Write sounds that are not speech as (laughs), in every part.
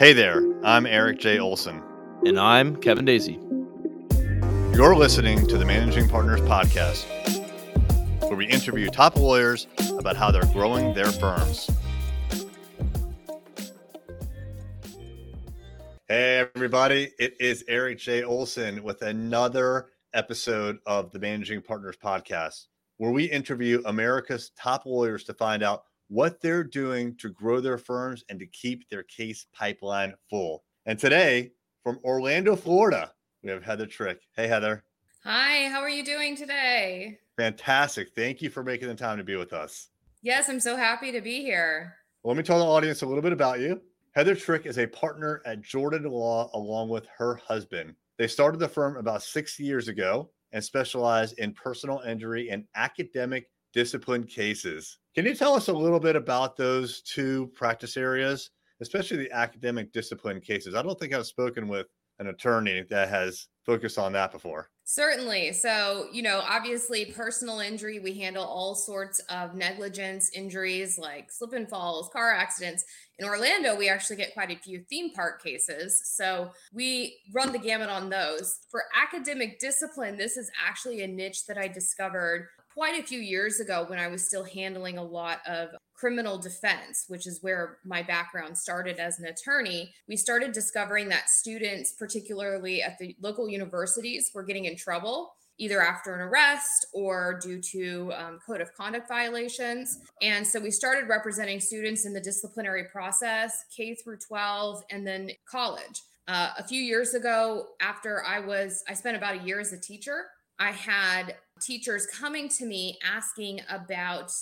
Hey there, I'm Erik J. Olson. And I'm Kevin Daisy. You're listening to the Managing Partners Podcast, where we interview top lawyers about how they're growing their firms. Hey, everybody, it is Erik J. Olson with another episode of the Managing Partners Podcast, where we interview America's top lawyers to find out what they're doing to grow their firms and to keep their case pipeline full. And today, from Orlando, Florida, we have Heather Trick. Hey, Heather. Hi, how are you doing today? Fantastic. Thank you for making the time to be with us. Yes, I'm so happy to be here. Well, let me tell the audience a little bit about you. Heather Trick is a partner at Jordan Law along with her husband. They started the firm about six years ago and specialize in personal injury and academic discipline cases. Can you tell us a little bit about those two practice areas, especially the academic discipline cases? I don't think I've spoken with an attorney that has focused on that before. Certainly. So, you know, obviously, personal injury, we handle all sorts of negligence injuries like slip and falls, car accidents. In Orlando, we actually get quite a few theme park cases. So, we run the gamut on those. For academic discipline, this is actually a niche that I discovered quite a few years ago when I was still handling a lot of criminal defense, which is where my background started as an attorney, we started discovering that students, particularly at the local universities, were getting in trouble either after an arrest or due to um, code of conduct violations. And so we started representing students in the disciplinary process, K through 12, and then college. Uh, a few years ago, after I was, I spent about a year as a teacher. I had teachers coming to me asking about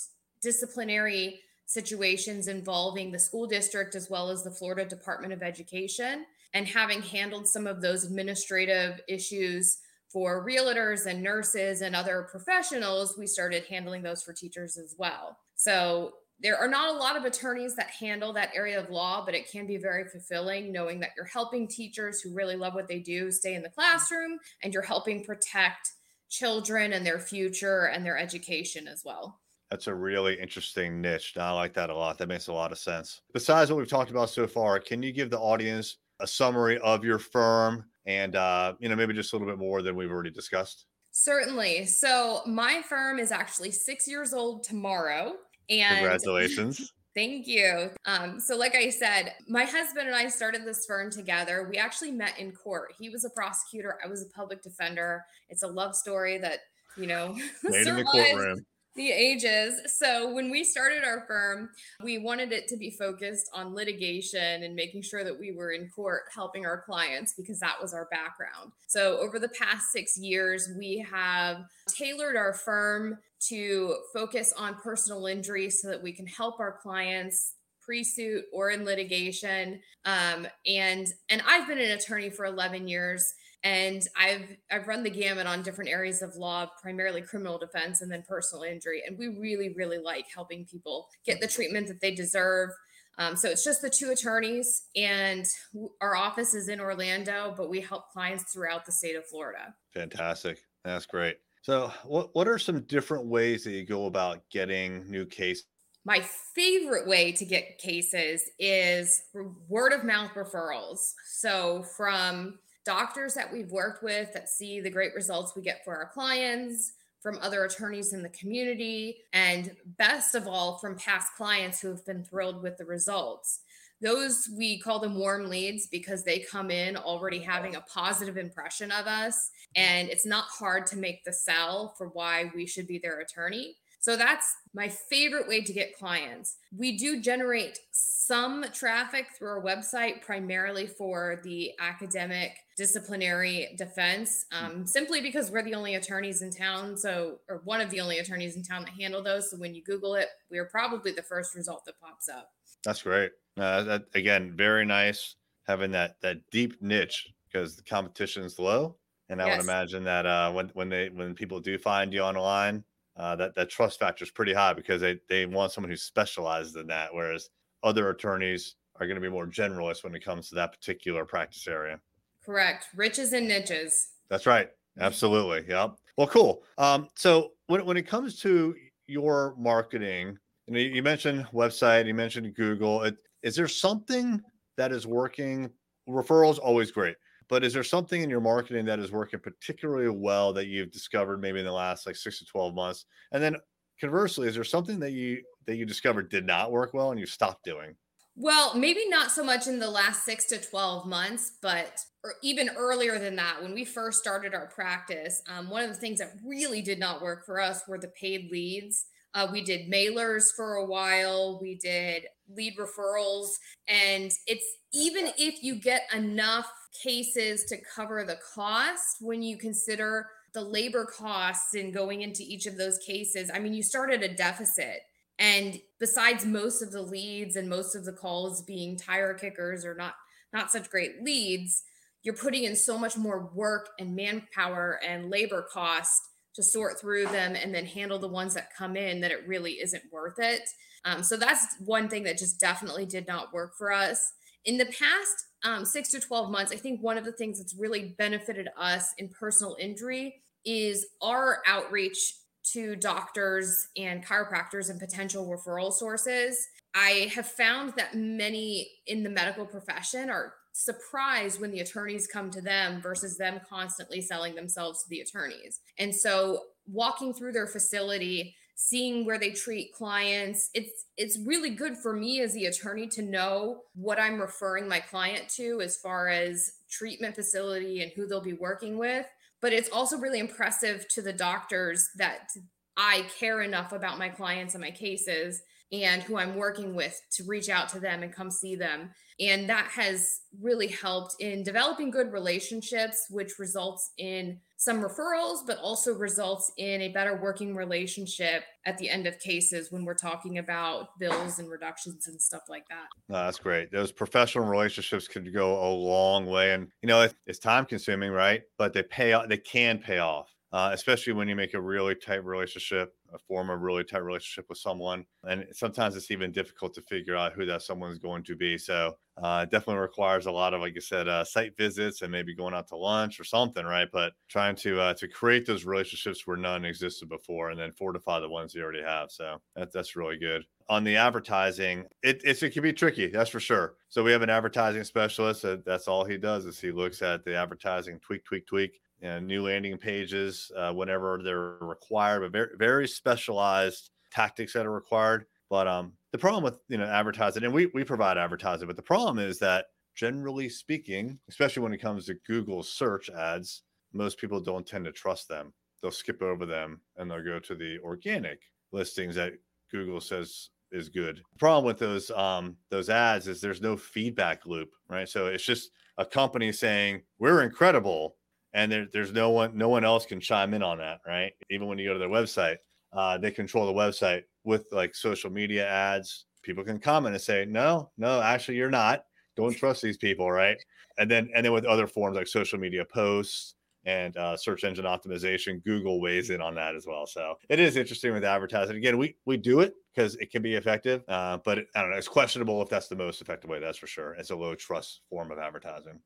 disciplinary situations involving the school district as well as the Florida Department of Education. And having handled some of those administrative issues for realtors and nurses and other professionals, we started handling those for teachers as well. So there are not a lot of attorneys that handle that area of law, but it can be very fulfilling knowing that you're helping teachers who really love what they do stay in the classroom and you're helping protect children and their future and their education as well. That's a really interesting niche. I like that a lot. That makes a lot of sense. Besides what we've talked about so far, can you give the audience a summary of your firm and uh, you know maybe just a little bit more than we've already discussed? Certainly. So my firm is actually six years old tomorrow. And congratulations. Thank you. Um, so, like I said, my husband and I started this firm together. We actually met in court. He was a prosecutor, I was a public defender. It's a love story that, you know, (laughs) in the ages. So when we started our firm, we wanted it to be focused on litigation and making sure that we were in court helping our clients because that was our background. So over the past six years, we have tailored our firm to focus on personal injury so that we can help our clients pre-suit or in litigation um, and and i've been an attorney for 11 years and I've I've run the gamut on different areas of law, primarily criminal defense and then personal injury. And we really, really like helping people get the treatment that they deserve. Um, so it's just the two attorneys, and our office is in Orlando, but we help clients throughout the state of Florida. Fantastic. That's great. So, what what are some different ways that you go about getting new cases? My favorite way to get cases is word of mouth referrals. So, from doctors that we've worked with that see the great results we get for our clients, from other attorneys in the community, and best of all, from past clients who have been thrilled with the results. Those we call them warm leads because they come in already mm-hmm. having a positive impression of us. And it's not hard to make the sell for why we should be their attorney. So that's my favorite way to get clients. We do generate some traffic through our website, primarily for the academic disciplinary defense, um, simply because we're the only attorneys in town. So, or one of the only attorneys in town that handle those. So when you Google it, we are probably the first result that pops up. That's great. Uh, that, again, very nice having that that deep niche because the competition is low. And I yes. would imagine that uh, when when they when people do find you online, uh, that that trust factor is pretty high because they they want someone who specializes in that, whereas other attorneys are going to be more generalist when it comes to that particular practice area. Correct. Riches and niches. That's right. Absolutely. Yep. Well, cool. Um, so when when it comes to your marketing, you, know, you mentioned website, you mentioned Google. It, is there something that is working? Referrals always great, but is there something in your marketing that is working particularly well that you've discovered maybe in the last like six to twelve months? And then conversely, is there something that you that you discovered did not work well and you stopped doing? Well, maybe not so much in the last six to 12 months, but or even earlier than that, when we first started our practice, um, one of the things that really did not work for us were the paid leads. Uh, we did mailers for a while, we did lead referrals, and it's even if you get enough cases to cover the cost when you consider the labor costs in going into each of those cases, I mean, you start at a deficit and besides most of the leads and most of the calls being tire kickers or not not such great leads, you're putting in so much more work and manpower and labor cost to sort through them and then handle the ones that come in that it really isn't worth it. Um, so that's one thing that just definitely did not work for us. In the past um, six to 12 months, I think one of the things that's really benefited us in personal injury is our outreach to doctors and chiropractors and potential referral sources. I have found that many in the medical profession are surprised when the attorneys come to them versus them constantly selling themselves to the attorneys. And so walking through their facility, seeing where they treat clients, it's it's really good for me as the attorney to know what I'm referring my client to as far as treatment facility and who they'll be working with but it's also really impressive to the doctors that I care enough about my clients and my cases and who I'm working with to reach out to them and come see them. And that has really helped in developing good relationships, which results in some referrals, but also results in a better working relationship at the end of cases when we're talking about bills and reductions and stuff like that. That's great. Those professional relationships could go a long way. And, you know, it's time consuming, right? But they pay off, they can pay off uh, especially when you make a really tight relationship, a form a really tight relationship with someone. And sometimes it's even difficult to figure out who that someone is going to be. So uh, it definitely requires a lot of, like you said, uh, site visits and maybe going out to lunch or something, right? But trying to uh, to create those relationships where none existed before, and then fortify the ones you already have. So that, that's really good. On the advertising, it, it can be tricky, that's for sure. So we have an advertising specialist. That, that's all he does is he looks at the advertising, tweak, tweak, tweak, know, new landing pages uh, whenever they're required, but very very specialized tactics that are required. But um, the problem with you know advertising, and we we provide advertising, but the problem is that generally speaking, especially when it comes to Google search ads, most people don't tend to trust them. They'll skip over them and they'll go to the organic listings that Google says is good. The problem with those um those ads is there's no feedback loop, right? So it's just a company saying we're incredible and there, there's no one no one else can chime in on that right? Even when you go to their website uh, they control the website with like social media ads. People can comment and say no no actually you're not. Don't trust these people right? And then and then with other forms like social media posts and uh, search engine optimization google weighs in on that as well. So it is interesting with advertising. Again we we do it because it can be effective uh, but it, i don't know it's questionable if that's the most effective way that's for sure. It's a low trust form of advertising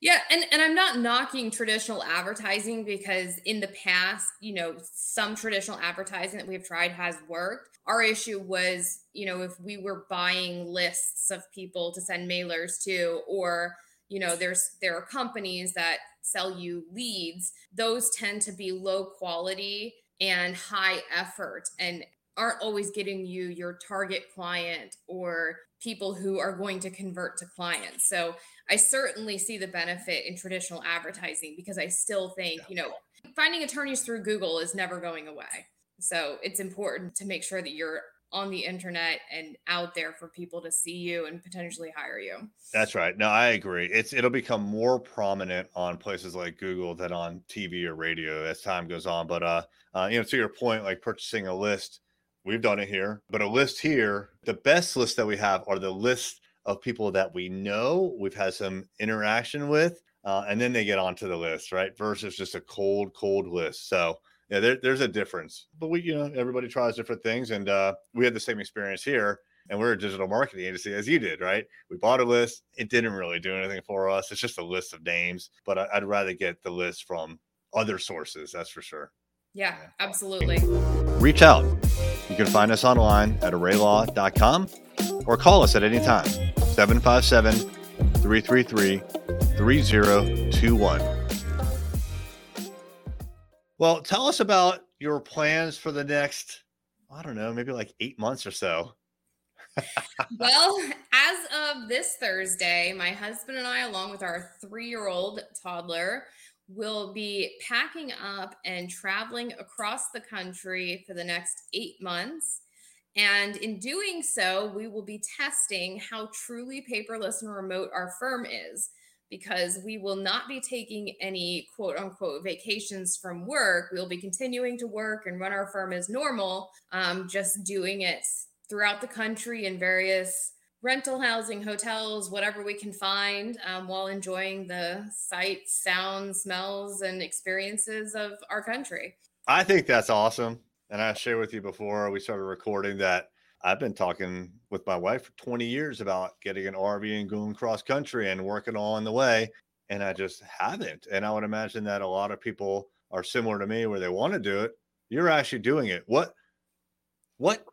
yeah, and and I'm not knocking traditional advertising because in the past, you know, some traditional advertising that we've tried has worked. Our issue was, you know, if we were buying lists of people to send mailers to or you know there's there are companies that sell you leads those tend to be low quality and high effort and aren't always getting you your target client or people who are going to convert to clients. So I certainly see the benefit in traditional advertising because I still think, you know, finding attorneys through Google is never going away. So it's important to make sure that you're on the internet and out there for people to see you and potentially hire you. That's right. No, I agree. It's it'll become more prominent on places like Google than on TV or radio as time goes on. But uh, uh you know, to your point, like purchasing a list We've done it here, but a list here, the best list that we have are the list of people that we know we've had some interaction with, uh, and then they get onto the list, right? Versus just a cold, cold list. So yeah, there, there's a difference. But we, you know, everybody tries different things, and uh, we had the same experience here. And we're a digital marketing agency, as you did, right? We bought a list. It didn't really do anything for us. It's just a list of names. But I, I'd rather get the list from other sources. That's for sure. Yeah, absolutely. Reach out. You can find us online at arraylaw.com or call us at any time 757 333 3021. Well, tell us about your plans for the next, I don't know, maybe like eight months or so. well, as of this Thursday, my husband and I, along with our three year old toddler, will be packing up and traveling across the country for the next eight months. And in doing so, we will be testing how truly paperless and remote our firm is because we will not be taking any quote unquote vacations from work. We'll be continuing to work and run our firm as normal, um, just doing it throughout the country in various rental housing, hotels, whatever we can find, um, while enjoying the sights, sounds, smells, and experiences of our country. I think that's awesome. And I shared with you before we started recording that I've been talking with my wife for 20 years about getting an RV and going cross country and working on the way. And I just haven't. And I would imagine that a lot of people are similar to me where they want to do it. You're actually doing it. What what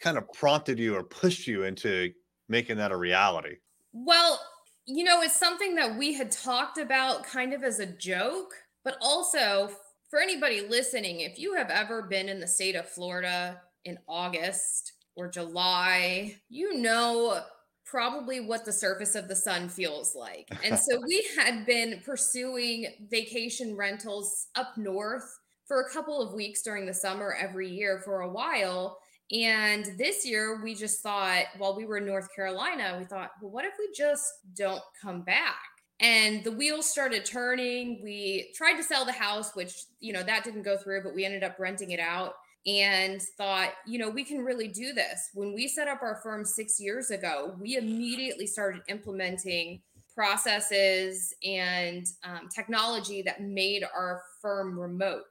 kind of prompted you or pushed you into making that a reality? Well, you know, it's something that we had talked about kind of as a joke, but also for anybody listening, if you have ever been in the state of Florida in August or July, you know probably what the surface of the sun feels like. And so (laughs) we had been pursuing vacation rentals up north for a couple of weeks during the summer every year for a while. And this year, we just thought, while we were in North Carolina, we thought, well, what if we just don't come back? And the wheels started turning. We tried to sell the house, which, you know, that didn't go through, but we ended up renting it out and thought, you know, we can really do this. When we set up our firm six years ago, we immediately started implementing processes and um, technology that made our firm remote.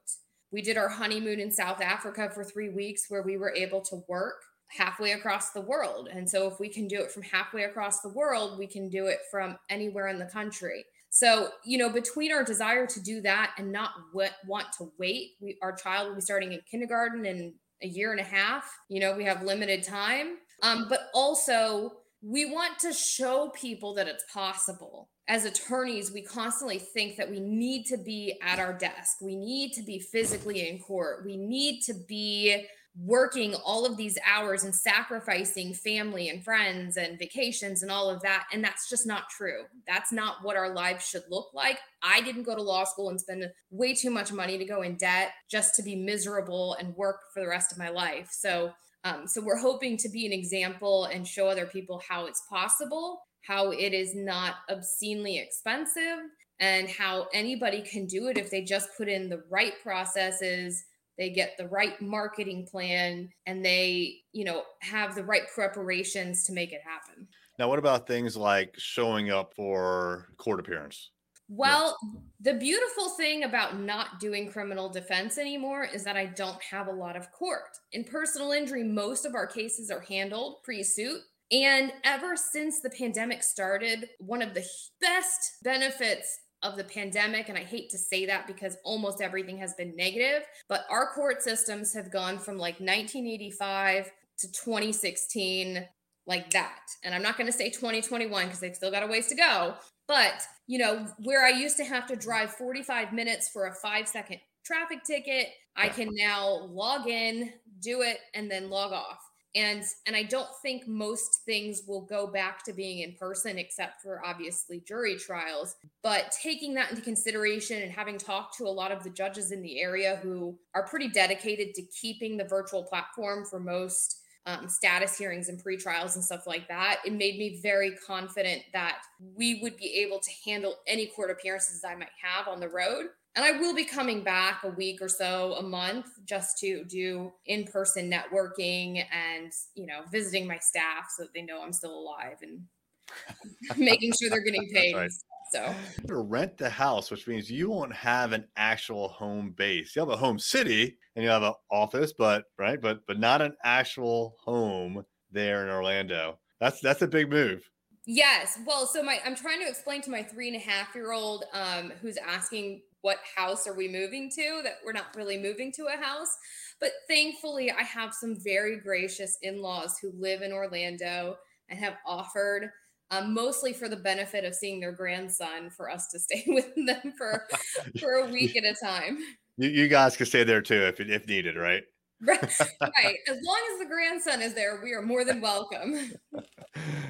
We did our honeymoon in South Africa for three weeks where we were able to work halfway across the world. And so, if we can do it from halfway across the world, we can do it from anywhere in the country. So, you know, between our desire to do that and not want to wait, we, our child will be starting in kindergarten in a year and a half. You know, we have limited time. Um, but also, we want to show people that it's possible. As attorneys, we constantly think that we need to be at our desk, we need to be physically in court, we need to be working all of these hours and sacrificing family and friends and vacations and all of that. And that's just not true. That's not what our lives should look like. I didn't go to law school and spend way too much money to go in debt just to be miserable and work for the rest of my life. So, um, so we're hoping to be an example and show other people how it's possible, how it is not obscenely expensive, and how anybody can do it if they just put in the right processes they get the right marketing plan and they you know have the right preparations to make it happen. Now what about things like showing up for court appearance? Well the beautiful thing about not doing criminal defense anymore is that i don't have a lot of court. In personal injury most of our cases are handled pre-suit. And ever since the pandemic started, one of the best benefits of the pandemic. And I hate to say that because almost everything has been negative, but our court systems have gone from like 1985 to 2016, like that. And I'm not going to say 2021 because they've still got a ways to go. But, you know, where I used to have to drive 45 minutes for a five second traffic ticket, I can now log in, do it, and then log off and and i don't think most things will go back to being in person except for obviously jury trials. But taking that into consideration and having talked to a lot of the judges in the area who are pretty dedicated to keeping the virtual platform for most um, status hearings and pre-trials and stuff like that it made me very confident that we would be able to handle any court appearances i might have on the road and I will be coming back a week or so, a month, just to do in person networking and, you know, visiting my staff so that they know I'm still alive and (laughs) making sure they're getting paid. Right. So, rent the house, which means you won't have an actual home base. You have a home city and you have an office, but right, but but not an actual home there in Orlando. That's that's a big move. Yes. Well, so my I'm trying to explain to my three and a half year old um, who's asking what house are we moving to that we're not really moving to a house but thankfully i have some very gracious in-laws who live in orlando and have offered um, mostly for the benefit of seeing their grandson for us to (laughs) stay with them for (laughs) for a week at a time. You, you guys can stay there too if if needed, right? (laughs) right, right. As long as the grandson is there, we are more than welcome.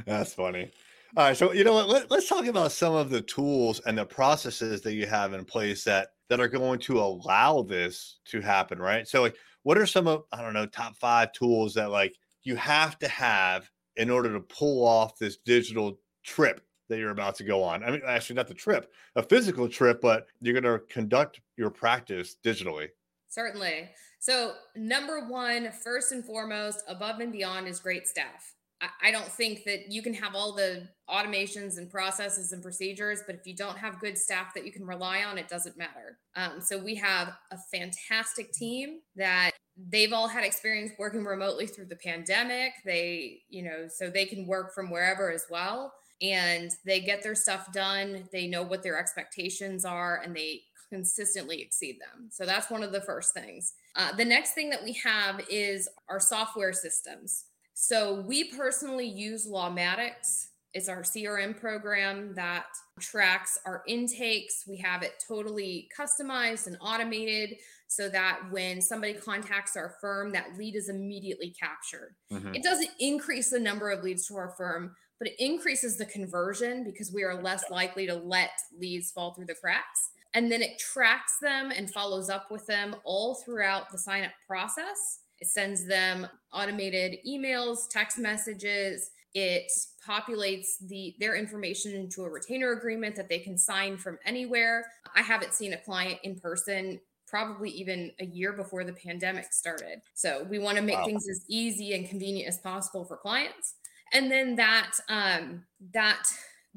That's funny. All right, so you know what? Let, us talk about some of the tools and the processes that you have in place that that are going to allow this to happen, right? So, like, what are some of I don't know top five tools that like you have to have in order to pull off this digital trip that you're about to go on? I mean, actually, not the trip, a physical trip, but you're going to conduct your practice digitally. Certainly. So, number one, first and foremost, above and beyond is great staff. I don't think that you can have all the automations and processes and procedures, but if you don't have good staff that you can rely on, it doesn't matter. Um, so we have a fantastic team that they've all had experience working remotely through the pandemic. They, you know, so they can work from wherever as well. And they get their stuff done. They know what their expectations are and they consistently exceed them. So that's one of the first things. Uh, the next thing that we have is our software systems. So we personally use Lawmatics. It's our CRM program that tracks our intakes. We have it totally customized and automated so that when somebody contacts our firm, that lead is immediately captured. Mm-hmm. It doesn't increase the number of leads to our firm, but it increases the conversion because we are less likely to let leads fall through the cracks. And then it tracks them and follows up with them all throughout the sign up process. It sends them automated emails, text messages. It populates the their information into a retainer agreement that they can sign from anywhere. I haven't seen a client in person probably even a year before the pandemic started. So we want to make wow. things as easy and convenient as possible for clients. And then that um, that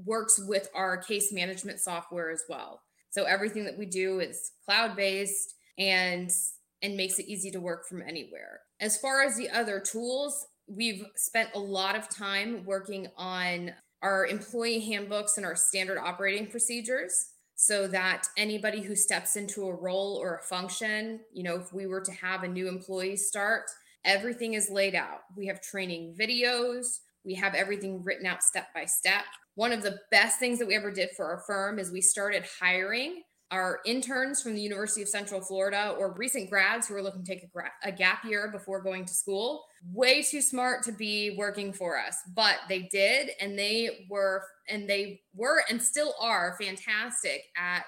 works with our case management software as well. So everything that we do is cloud based and and makes it easy to work from anywhere. As far as the other tools, we've spent a lot of time working on our employee handbooks and our standard operating procedures so that anybody who steps into a role or a function, you know, if we were to have a new employee start, everything is laid out. We have training videos, we have everything written out step by step. One of the best things that we ever did for our firm is we started hiring our interns from the University of Central Florida or recent grads who are looking to take a, gra- a, gap year before going to school. Way too smart to be working for us, but they did, and they were, and they were, and still are fantastic at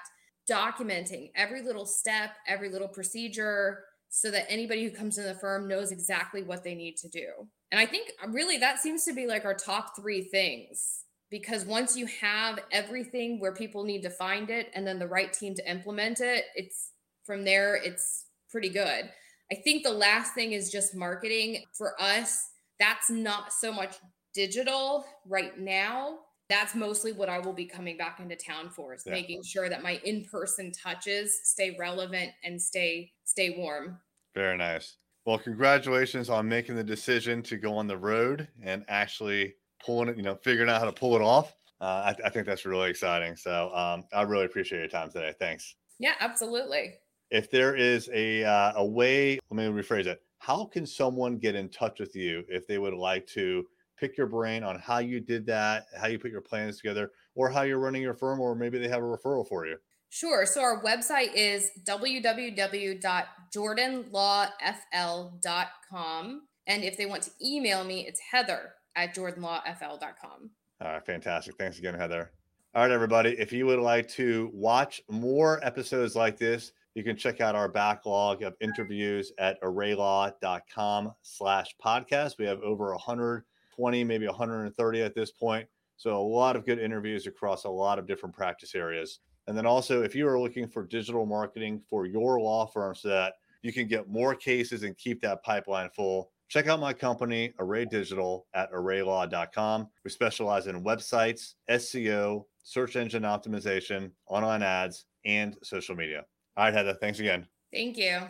documenting every little step, every little procedure, so that anybody who comes in the firm knows exactly what they need to do. And I think really that seems to be like our top three things because once you have everything where people need to find it and then the right team to implement it it's from there it's pretty good. I think the last thing is just marketing. For us that's not so much digital right now. That's mostly what i will be coming back into town for is yeah. making sure that my in-person touches stay relevant and stay stay warm. Very nice. Well congratulations on making the decision to go on the road and actually pulling it, you know, figuring out how to pull it off. Uh, I, I, think that's really exciting. So um, I really appreciate your time today. Thanks. Yeah, absolutely. If there is a uh, a way, let me rephrase it. How can someone get in touch with you if they would like to pick your brain on how you did that, how you put your plans together, or how you're running your firm, or maybe they have a referral for you? Sure. So our website is www.jordanlawfl.com. And if they want to email me, it's Heather at jordanlawfl.com. All right, fantastic. Thanks again, Heather. All right, everybody. If you would like to watch more episodes like this, you can check out our backlog of interviews at arraylaw.com slash podcast. We have over 120, maybe 130 at this point. So a lot of good interviews across a lot of different practice areas. And then also, if you are looking for digital marketing for your law firm so that you can get more cases and keep that pipeline full, Check out my company, Array Digital, at arraylaw.com. We specialize in websites, SEO, search engine optimization, online ads, and social media. All right, Heather, thanks again. Thank you.